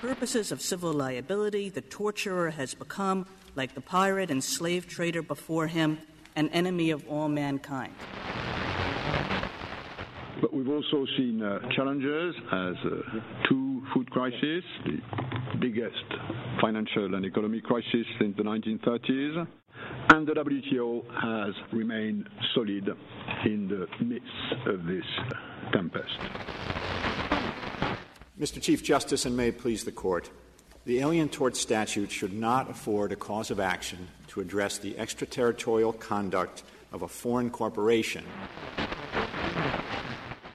purposes of civil liability, the torturer has become, like the pirate and slave trader before him, an enemy of all mankind. But we've also seen uh, challenges as uh, two food crises, the biggest financial and economic crisis since the 1930s, and the WTO has remained solid in the midst of this tempest. Mr. Chief Justice, and may it please the Court, the Alien Tort Statute should not afford a cause of action to address the extraterritorial conduct of a foreign corporation.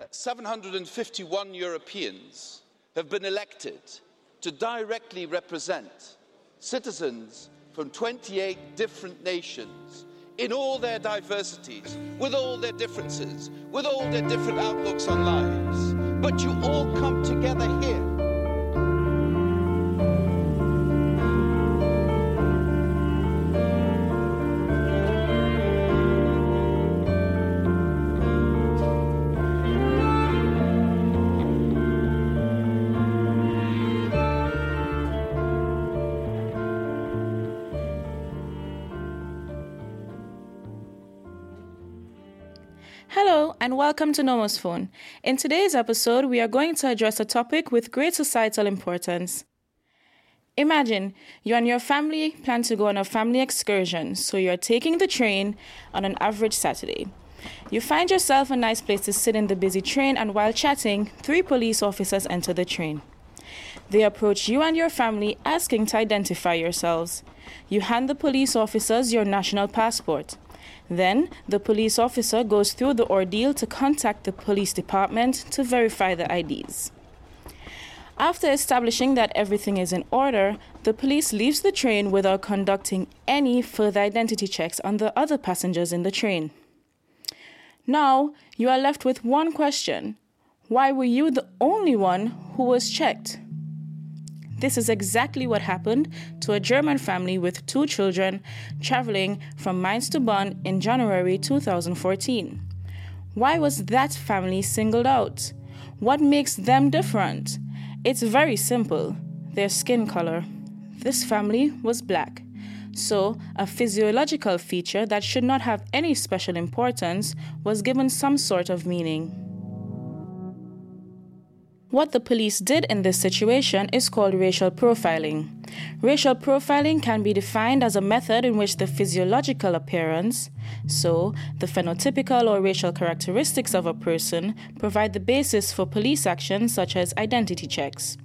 751 Europeans have been elected to directly represent citizens from 28 different nations in all their diversities, with all their differences, with all their different outlooks on lives. But you all come together here and welcome to Nomos Phone. In today's episode, we are going to address a topic with great societal importance. Imagine you and your family plan to go on a family excursion, so you're taking the train on an average Saturday. You find yourself a nice place to sit in the busy train, and while chatting, three police officers enter the train. They approach you and your family asking to identify yourselves. You hand the police officers your national passport. Then, the police officer goes through the ordeal to contact the police department to verify the IDs. After establishing that everything is in order, the police leaves the train without conducting any further identity checks on the other passengers in the train. Now, you are left with one question Why were you the only one who was checked? This is exactly what happened to a German family with two children traveling from Mainz to Bonn in January 2014. Why was that family singled out? What makes them different? It's very simple their skin color. This family was black. So, a physiological feature that should not have any special importance was given some sort of meaning. What the police did in this situation is called racial profiling. Racial profiling can be defined as a method in which the physiological appearance, so the phenotypical or racial characteristics of a person, provide the basis for police action such as identity checks.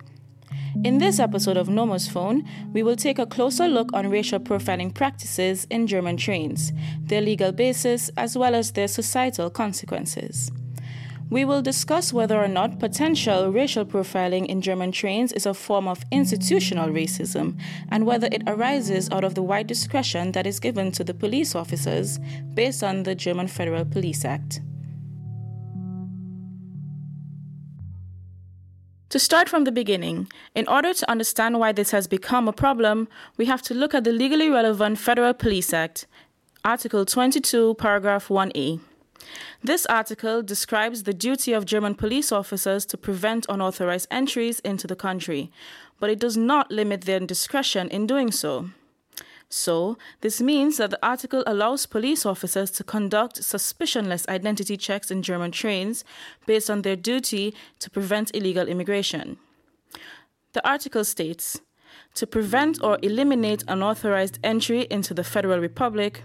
In this episode of Nomos Phone, we will take a closer look on racial profiling practices in German trains, their legal basis, as well as their societal consequences. We will discuss whether or not potential racial profiling in German trains is a form of institutional racism and whether it arises out of the wide discretion that is given to the police officers based on the German Federal Police Act. To start from the beginning, in order to understand why this has become a problem, we have to look at the legally relevant Federal Police Act, Article 22, Paragraph 1A. This article describes the duty of German police officers to prevent unauthorized entries into the country, but it does not limit their discretion in doing so. So, this means that the article allows police officers to conduct suspicionless identity checks in German trains based on their duty to prevent illegal immigration. The article states to prevent or eliminate unauthorized entry into the Federal Republic,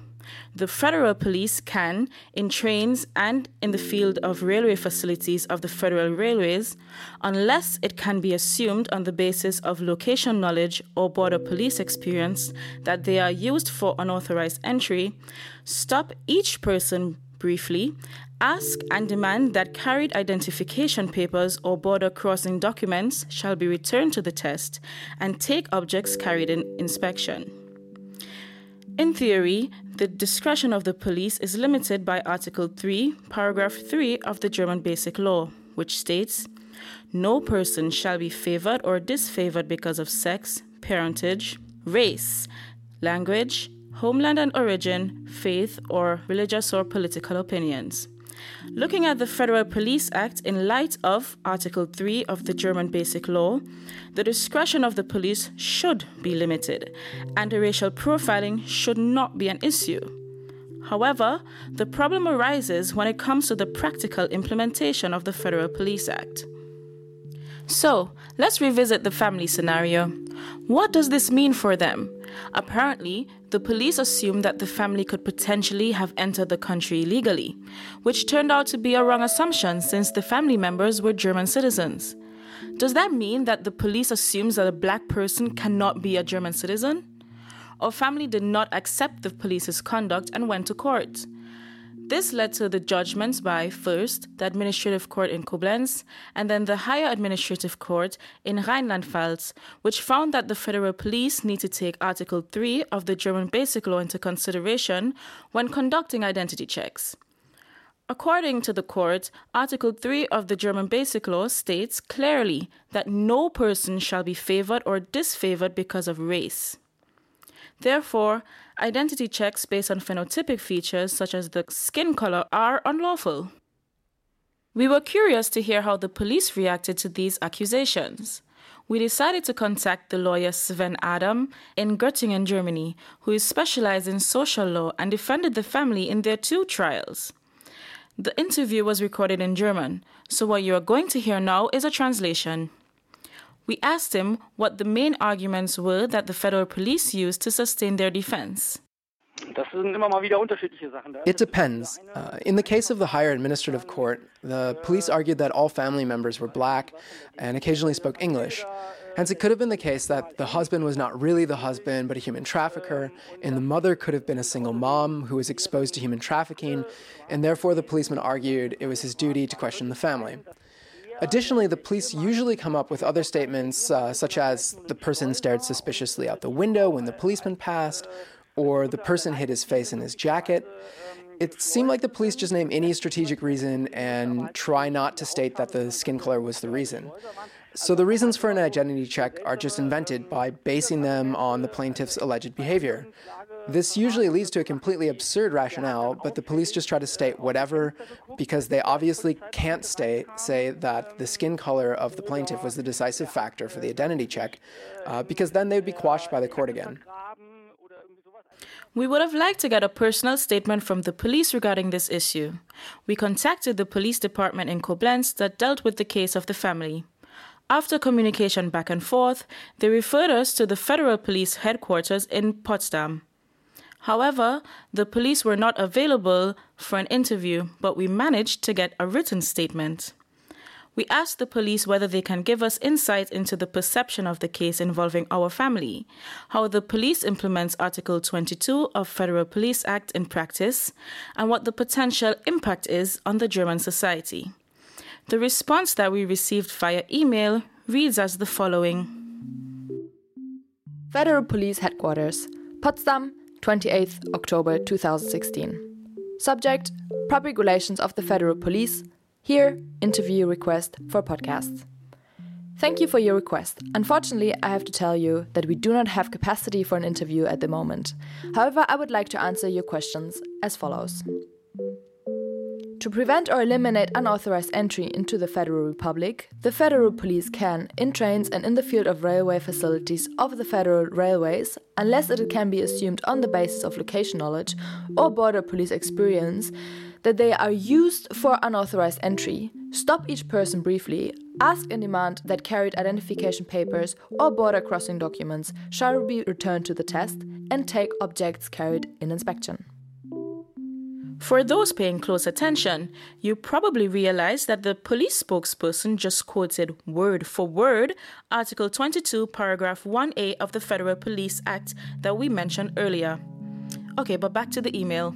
the federal police can, in trains and in the field of railway facilities of the federal railways, unless it can be assumed on the basis of location knowledge or border police experience that they are used for unauthorized entry, stop each person briefly, ask and demand that carried identification papers or border crossing documents shall be returned to the test, and take objects carried in inspection. In theory, the discretion of the police is limited by Article 3, Paragraph 3 of the German Basic Law, which states No person shall be favored or disfavored because of sex, parentage, race, language, homeland and origin, faith, or religious or political opinions. Looking at the Federal Police Act in light of Article 3 of the German Basic Law, the discretion of the police should be limited, and racial profiling should not be an issue. However, the problem arises when it comes to the practical implementation of the Federal Police Act. So, let's revisit the family scenario. What does this mean for them? Apparently, the police assumed that the family could potentially have entered the country illegally, which turned out to be a wrong assumption since the family members were German citizens. Does that mean that the police assumes that a black person cannot be a German citizen? Our family did not accept the police's conduct and went to court. This led to the judgments by first the administrative court in Koblenz and then the higher administrative court in Rheinland-Pfalz, which found that the federal police need to take Article 3 of the German Basic Law into consideration when conducting identity checks. According to the court, Article 3 of the German Basic Law states clearly that no person shall be favored or disfavored because of race. Therefore, identity checks based on phenotypic features such as the skin color are unlawful. We were curious to hear how the police reacted to these accusations. We decided to contact the lawyer Sven Adam in Göttingen, Germany, who is specialized in social law and defended the family in their two trials. The interview was recorded in German, so what you are going to hear now is a translation. We asked him what the main arguments were that the federal police used to sustain their defense. It depends. Uh, in the case of the higher administrative court, the police argued that all family members were black and occasionally spoke English. Hence, it could have been the case that the husband was not really the husband, but a human trafficker, and the mother could have been a single mom who was exposed to human trafficking, and therefore the policeman argued it was his duty to question the family. Additionally, the police usually come up with other statements, uh, such as the person stared suspiciously out the window when the policeman passed, or the person hid his face in his jacket. It seemed like the police just name any strategic reason and try not to state that the skin color was the reason. So the reasons for an identity check are just invented by basing them on the plaintiff's alleged behavior. This usually leads to a completely absurd rationale, but the police just try to state whatever because they obviously can't state, say that the skin color of the plaintiff was the decisive factor for the identity check, uh, because then they'd be quashed by the court again. We would have liked to get a personal statement from the police regarding this issue. We contacted the police department in Koblenz that dealt with the case of the family. After communication back and forth, they referred us to the federal police headquarters in Potsdam. However, the police were not available for an interview, but we managed to get a written statement. We asked the police whether they can give us insight into the perception of the case involving our family, how the police implements Article 22 of Federal Police Act in practice, and what the potential impact is on the German society. The response that we received via email reads as the following Federal Police Headquarters, Potsdam, 28th October 2016. Subject Public Relations of the Federal Police. Here, interview request for podcasts. Thank you for your request. Unfortunately, I have to tell you that we do not have capacity for an interview at the moment. However, I would like to answer your questions as follows. To prevent or eliminate unauthorized entry into the Federal Republic, the Federal Police can, in trains and in the field of railway facilities of the Federal Railways, unless it can be assumed on the basis of location knowledge or border police experience, that they are used for unauthorized entry, stop each person briefly, ask and demand that carried identification papers or border crossing documents shall be returned to the test, and take objects carried in inspection. For those paying close attention, you probably realize that the police spokesperson just quoted word for word Article 22, paragraph 1A of the Federal Police Act that we mentioned earlier. Okay, but back to the email.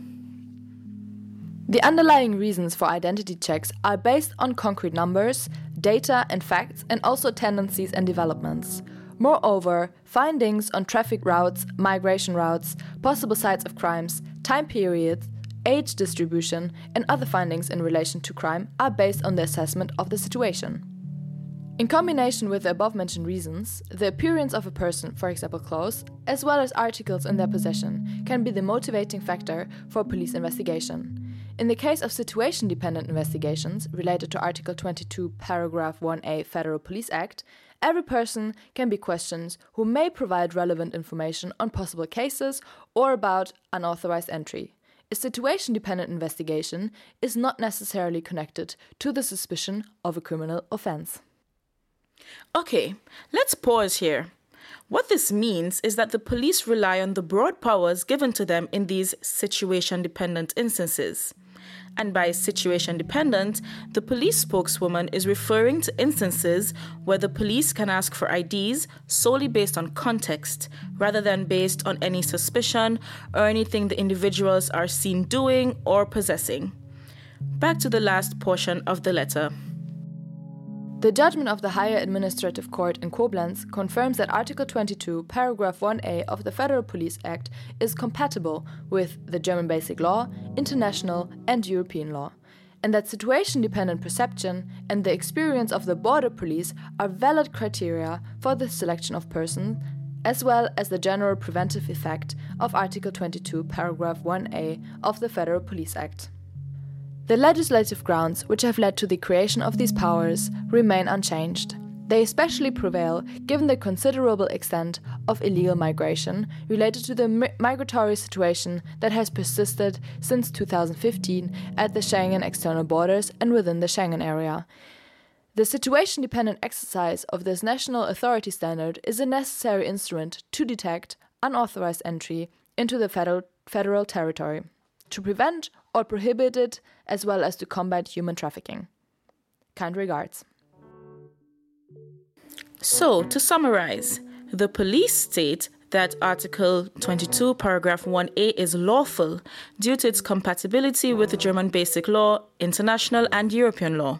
The underlying reasons for identity checks are based on concrete numbers, data, and facts, and also tendencies and developments. Moreover, findings on traffic routes, migration routes, possible sites of crimes, time periods, age distribution, and other findings in relation to crime are based on the assessment of the situation. In combination with the above mentioned reasons, the appearance of a person, for example clothes, as well as articles in their possession, can be the motivating factor for police investigation. In the case of situation dependent investigations related to Article 22, paragraph 1a Federal Police Act, every person can be questioned who may provide relevant information on possible cases or about unauthorized entry. A situation dependent investigation is not necessarily connected to the suspicion of a criminal offense. Okay, let's pause here. What this means is that the police rely on the broad powers given to them in these situation dependent instances. And by situation dependent, the police spokeswoman is referring to instances where the police can ask for IDs solely based on context, rather than based on any suspicion or anything the individuals are seen doing or possessing. Back to the last portion of the letter. The judgment of the Higher Administrative Court in Koblenz confirms that Article 22, paragraph 1a of the Federal Police Act is compatible with the German Basic Law, international and European law, and that situation dependent perception and the experience of the border police are valid criteria for the selection of persons, as well as the general preventive effect of Article 22, paragraph 1a of the Federal Police Act. The legislative grounds which have led to the creation of these powers remain unchanged. They especially prevail given the considerable extent of illegal migration related to the migratory situation that has persisted since 2015 at the Schengen external borders and within the Schengen area. The situation dependent exercise of this national authority standard is a necessary instrument to detect unauthorized entry into the federal, federal territory, to prevent or prohibit it, as well as to combat human trafficking. Kind regards. So, to summarize, the police state that Article 22, paragraph 1a is lawful due to its compatibility with the German Basic Law, international and European law.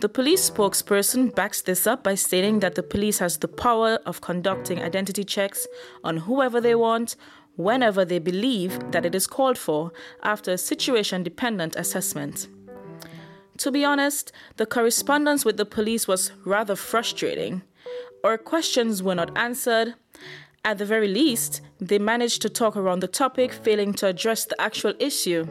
The police spokesperson backs this up by stating that the police has the power of conducting identity checks on whoever they want, whenever they believe that it is called for after a situation dependent assessment. To be honest, the correspondence with the police was rather frustrating. Our questions were not answered. At the very least, they managed to talk around the topic, failing to address the actual issue.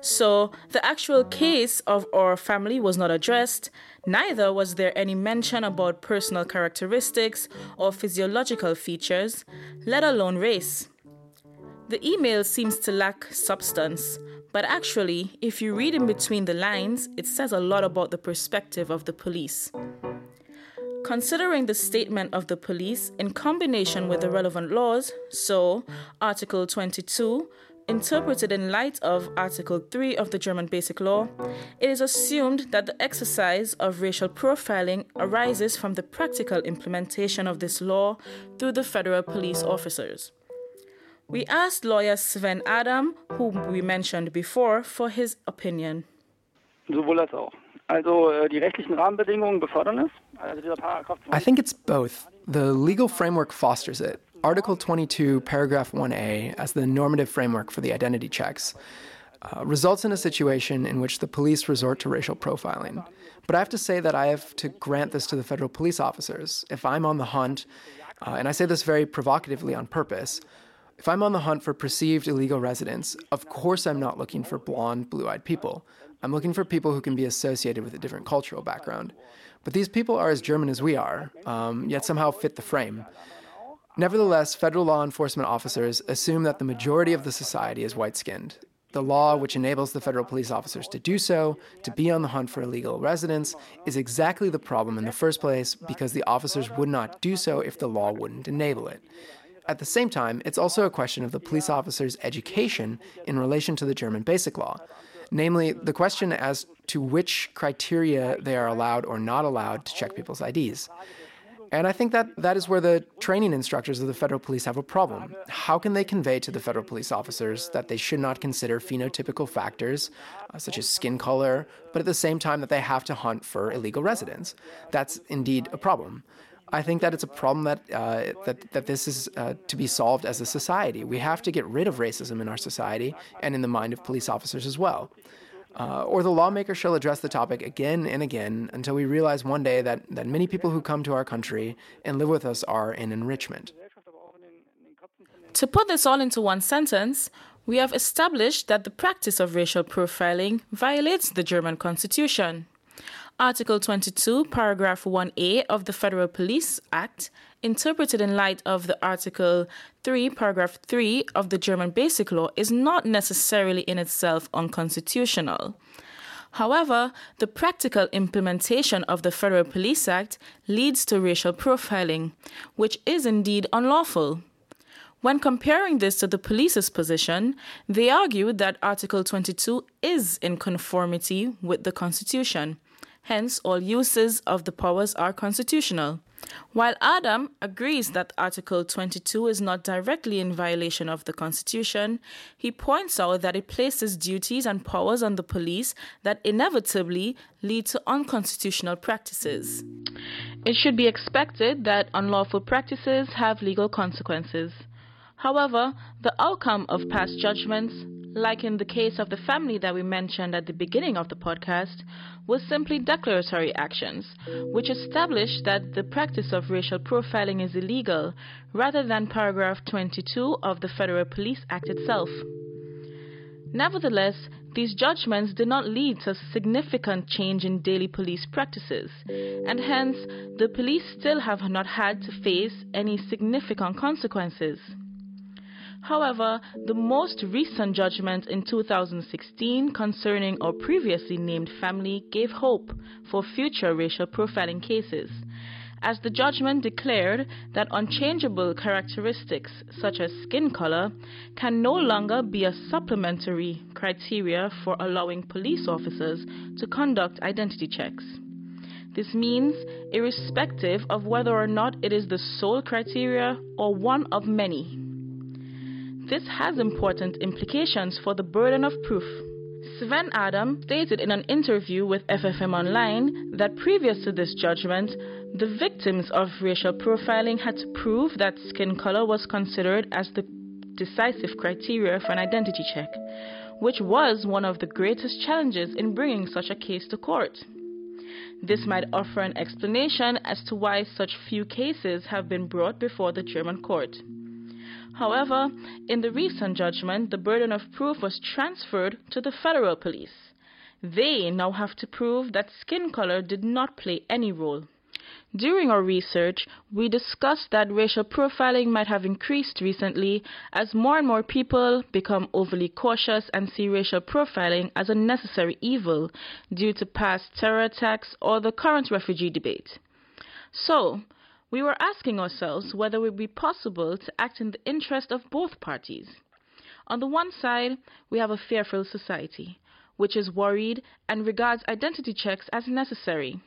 So, the actual case of our family was not addressed, neither was there any mention about personal characteristics or physiological features, let alone race. The email seems to lack substance, but actually, if you read in between the lines, it says a lot about the perspective of the police. Considering the statement of the police in combination with the relevant laws, so Article 22, interpreted in light of Article 3 of the German Basic Law, it is assumed that the exercise of racial profiling arises from the practical implementation of this law through the federal police officers. We asked lawyer Sven Adam, whom we mentioned before, for his opinion. Sowohl als auch. Also äh, die rechtlichen Rahmenbedingungen befördern es. I think it's both. The legal framework fosters it. Article 22, paragraph 1a, as the normative framework for the identity checks, uh, results in a situation in which the police resort to racial profiling. But I have to say that I have to grant this to the federal police officers. If I'm on the hunt, uh, and I say this very provocatively on purpose, if I'm on the hunt for perceived illegal residents, of course I'm not looking for blonde, blue eyed people. I'm looking for people who can be associated with a different cultural background. But these people are as German as we are, um, yet somehow fit the frame. Nevertheless, federal law enforcement officers assume that the majority of the society is white skinned. The law, which enables the federal police officers to do so, to be on the hunt for illegal residents, is exactly the problem in the first place because the officers would not do so if the law wouldn't enable it. At the same time, it's also a question of the police officer's education in relation to the German Basic Law, namely the question as to which criteria they are allowed or not allowed to check people's IDs. And I think that that is where the training instructors of the federal police have a problem. How can they convey to the federal police officers that they should not consider phenotypical factors, uh, such as skin color, but at the same time that they have to hunt for illegal residents? That's indeed a problem. I think that it's a problem that uh, that that this is uh, to be solved as a society. We have to get rid of racism in our society and in the mind of police officers as well. Uh, or the lawmaker shall address the topic again and again until we realize one day that, that many people who come to our country and live with us are an enrichment. To put this all into one sentence, we have established that the practice of racial profiling violates the German constitution. Article 22, paragraph 1a of the Federal Police Act, interpreted in light of the Article 3, paragraph 3 of the German Basic Law, is not necessarily in itself unconstitutional. However, the practical implementation of the Federal Police Act leads to racial profiling, which is indeed unlawful. When comparing this to the police's position, they argue that Article 22 is in conformity with the Constitution. Hence, all uses of the powers are constitutional. While Adam agrees that Article 22 is not directly in violation of the Constitution, he points out that it places duties and powers on the police that inevitably lead to unconstitutional practices. It should be expected that unlawful practices have legal consequences. However, the outcome of past judgments, like in the case of the family that we mentioned at the beginning of the podcast, was simply declaratory actions, which established that the practice of racial profiling is illegal, rather than paragraph 22 of the Federal Police Act itself. Nevertheless, these judgments did not lead to significant change in daily police practices, and hence the police still have not had to face any significant consequences. However, the most recent judgment in 2016 concerning our previously named family gave hope for future racial profiling cases, as the judgment declared that unchangeable characteristics such as skin color can no longer be a supplementary criteria for allowing police officers to conduct identity checks. This means, irrespective of whether or not it is the sole criteria or one of many. This has important implications for the burden of proof. Sven Adam stated in an interview with FFM Online that previous to this judgment, the victims of racial profiling had to prove that skin color was considered as the decisive criteria for an identity check, which was one of the greatest challenges in bringing such a case to court. This might offer an explanation as to why such few cases have been brought before the German court. However, in the recent judgment, the burden of proof was transferred to the federal police. They now have to prove that skin color did not play any role. During our research, we discussed that racial profiling might have increased recently as more and more people become overly cautious and see racial profiling as a necessary evil due to past terror attacks or the current refugee debate. So, we were asking ourselves whether it would be possible to act in the interest of both parties. On the one side, we have a fearful society, which is worried and regards identity checks as necessary.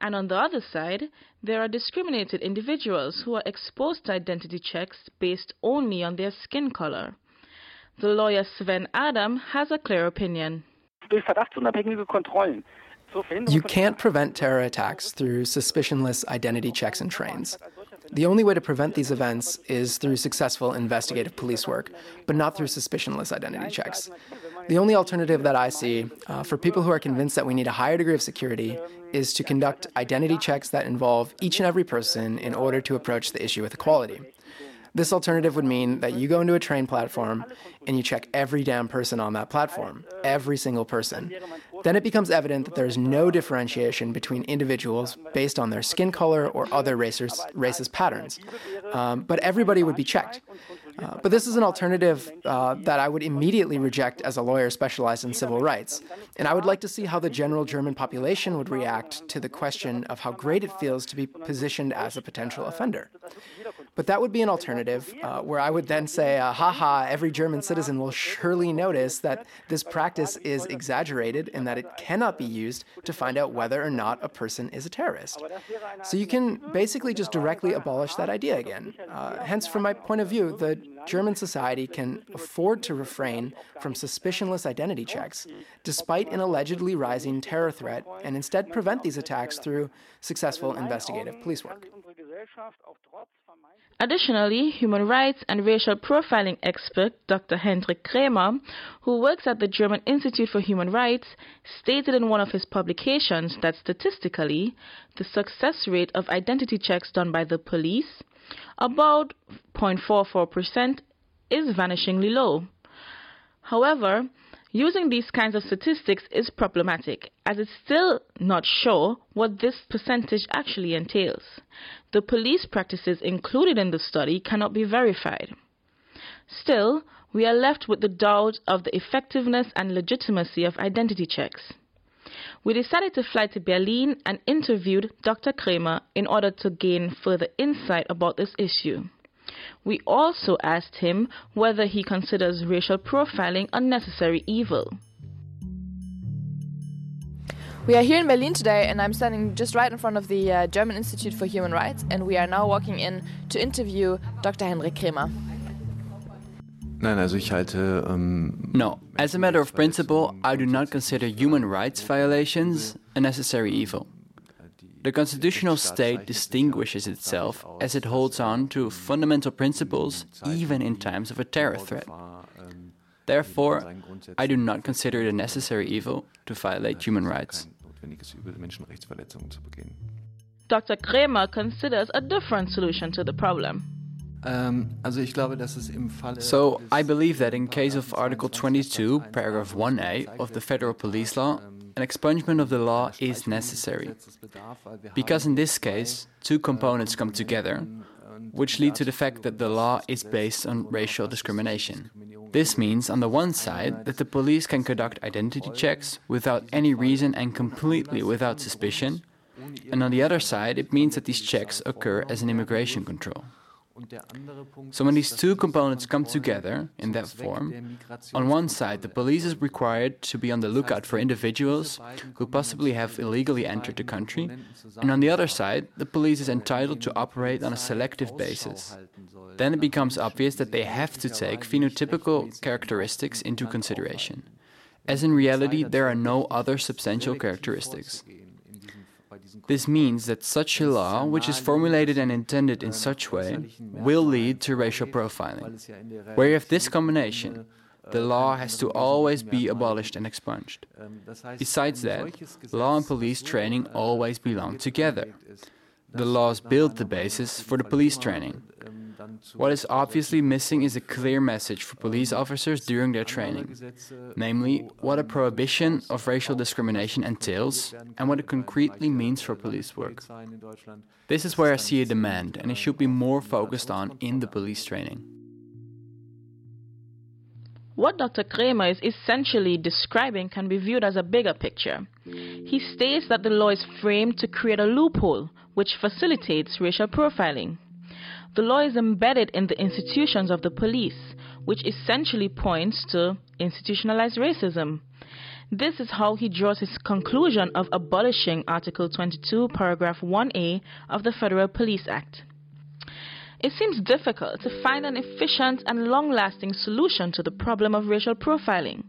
And on the other side, there are discriminated individuals who are exposed to identity checks based only on their skin color. The lawyer Sven Adam has a clear opinion. Durch verdachtsunabhängige Kontrollen you can't prevent terror attacks through suspicionless identity checks and trains. The only way to prevent these events is through successful investigative police work, but not through suspicionless identity checks. The only alternative that I see uh, for people who are convinced that we need a higher degree of security is to conduct identity checks that involve each and every person in order to approach the issue with equality. This alternative would mean that you go into a train platform and you check every damn person on that platform, every single person. Then it becomes evident that there is no differentiation between individuals based on their skin color or other racist, racist patterns. Um, but everybody would be checked. Uh, but this is an alternative uh, that I would immediately reject as a lawyer specialized in civil rights. And I would like to see how the general German population would react to the question of how great it feels to be positioned as a potential offender. But that would be an alternative uh, where I would then say, uh, haha, every German citizen will surely notice that this practice is exaggerated and that it cannot be used to find out whether or not a person is a terrorist. So you can basically just directly abolish that idea again. Uh, hence, from my point of view, the German society can afford to refrain from suspicionless identity checks, despite an allegedly rising terror threat, and instead prevent these attacks through successful investigative police work. Additionally, human rights and racial profiling expert Dr. Hendrik Cremer, who works at the German Institute for Human Rights, stated in one of his publications that statistically, the success rate of identity checks done by the police, about 0.44%, is vanishingly low. However, using these kinds of statistics is problematic, as it's still not sure what this percentage actually entails. The police practices included in the study cannot be verified. Still, we are left with the doubt of the effectiveness and legitimacy of identity checks. We decided to fly to Berlin and interviewed Dr. Cremer in order to gain further insight about this issue. We also asked him whether he considers racial profiling a necessary evil. We are here in Berlin today, and I'm standing just right in front of the uh, German Institute for Human Rights, and we are now walking in to interview Dr. Hendrik Cremer. No, as a matter of principle, I do not consider human rights violations a necessary evil. The constitutional state distinguishes itself as it holds on to fundamental principles even in times of a terror threat. Therefore, I do not consider it a necessary evil to violate human rights. Dr. Cremer considers a different solution to the problem. Um, so, I believe that in case of Article 22, paragraph 1a of the Federal Police Law, an expungement of the law is necessary. Because in this case, two components come together, which lead to the fact that the law is based on racial discrimination. This means, on the one side, that the police can conduct identity checks without any reason and completely without suspicion, and on the other side, it means that these checks occur as an immigration control. So when these two components come together in that form, on one side the police is required to be on the lookout for individuals who possibly have illegally entered the country, and on the other side the police is entitled to operate on a selective basis. Then it becomes obvious that they have to take phenotypical characteristics into consideration, as in reality there are no other substantial characteristics. This means that such a law, which is formulated and intended in such way, will lead to racial profiling. Where you have this combination, the law has to always be abolished and expunged. Besides that, law and police training always belong together. The laws build the basis for the police training. What is obviously missing is a clear message for police officers during their training, namely what a prohibition of racial discrimination entails and what it concretely means for police work. This is where I see a demand, and it should be more focused on in the police training. What Dr. Cremer is essentially describing can be viewed as a bigger picture. He states that the law is framed to create a loophole which facilitates racial profiling. The law is embedded in the institutions of the police, which essentially points to institutionalized racism. This is how he draws his conclusion of abolishing Article 22, paragraph 1a of the Federal Police Act. It seems difficult to find an efficient and long lasting solution to the problem of racial profiling.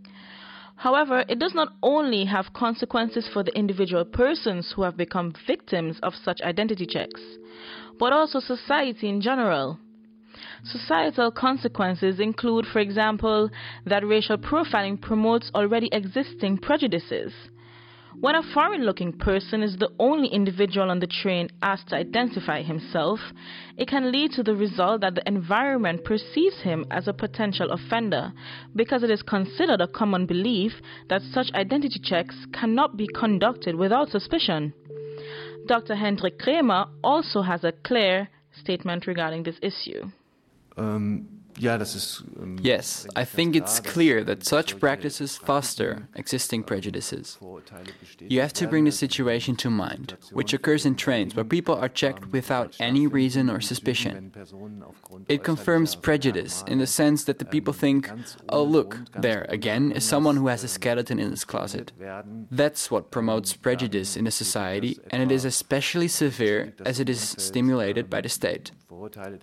However, it does not only have consequences for the individual persons who have become victims of such identity checks but also society in general. Societal consequences include, for example, that racial profiling promotes already existing prejudices. When a foreign looking person is the only individual on the train asked to identify himself, it can lead to the result that the environment perceives him as a potential offender because it is considered a common belief that such identity checks cannot be conducted without suspicion. Dr. Hendrik Cremer also has a clear statement regarding this issue. Um, yes, I think it's clear that such practices foster existing prejudices. You have to bring the situation to mind, which occurs in trains where people are checked without any reason or suspicion. It confirms prejudice in the sense that the people think, oh, look, there again is someone who has a skeleton in his closet. That's what promotes prejudice in a society, and it is especially severe as it is stimulated by the state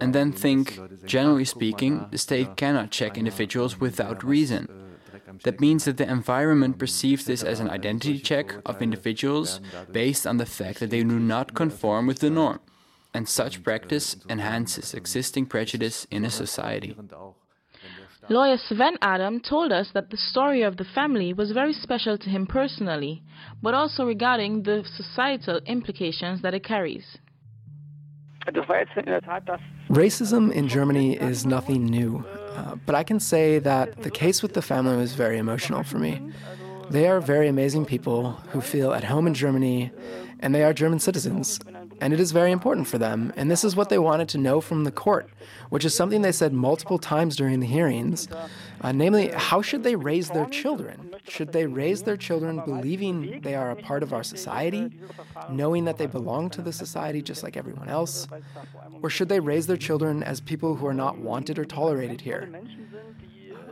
and then think, generally speaking, the state cannot check individuals without reason. That means that the environment perceives this as an identity check of individuals based on the fact that they do not conform with the norm, and such practice enhances existing prejudice in a society. Lawyer Sven Adam told us that the story of the family was very special to him personally, but also regarding the societal implications that it carries. Racism in Germany is nothing new, uh, but I can say that the case with the family was very emotional for me. They are very amazing people who feel at home in Germany, and they are German citizens. And it is very important for them. And this is what they wanted to know from the court, which is something they said multiple times during the hearings. Uh, namely, how should they raise their children? Should they raise their children believing they are a part of our society, knowing that they belong to the society just like everyone else? Or should they raise their children as people who are not wanted or tolerated here?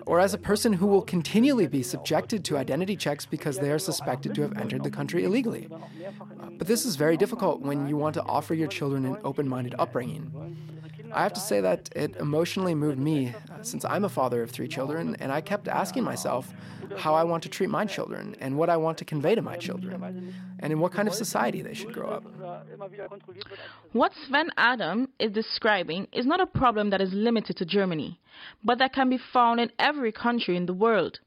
Or as a person who will continually be subjected to identity checks because they are suspected to have entered the country illegally. Uh, but this is very difficult when you want to offer your children an open minded upbringing. I have to say that it emotionally moved me uh, since I'm a father of three children, and I kept asking myself how I want to treat my children and what I want to convey to my children, and in what kind of society they should grow up. What Sven Adam is describing is not a problem that is limited to Germany, but that can be found in every country in the world.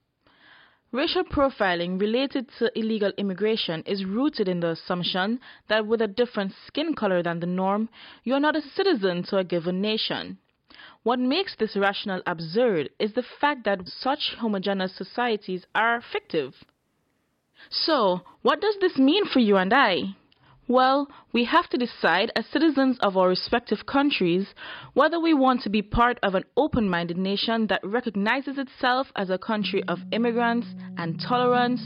Racial profiling related to illegal immigration is rooted in the assumption that with a different skin color than the norm, you are not a citizen to a given nation. What makes this rationale absurd is the fact that such homogeneous societies are fictive. So, what does this mean for you and I? Well, we have to decide as citizens of our respective countries whether we want to be part of an open minded nation that recognizes itself as a country of immigrants and tolerance,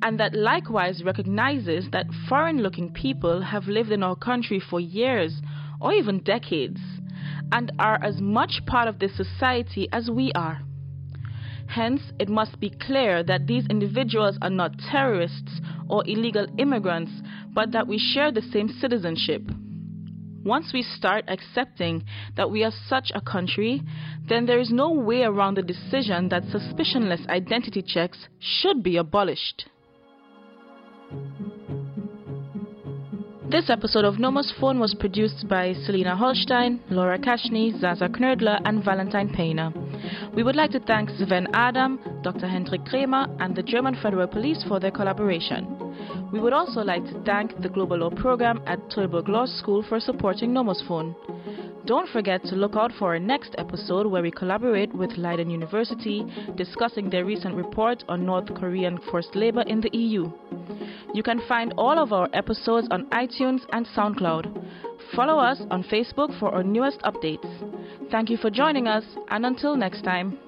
and that likewise recognizes that foreign looking people have lived in our country for years or even decades and are as much part of this society as we are. Hence, it must be clear that these individuals are not terrorists or illegal immigrants, but that we share the same citizenship. Once we start accepting that we are such a country, then there is no way around the decision that suspicionless identity checks should be abolished. This episode of Nomos Phone was produced by Selina Holstein, Laura Kashney, Zaza Knödler, and Valentine Payner. We would like to thank Sven Adam, Dr. Hendrik Cremer, and the German Federal Police for their collaboration. We would also like to thank the Global Law Program at Tilburg Law School for supporting Nomos Phone. Don't forget to look out for our next episode where we collaborate with Leiden University discussing their recent report on North Korean forced labor in the EU. You can find all of our episodes on iTunes and SoundCloud. Follow us on Facebook for our newest updates. Thank you for joining us, and until next time.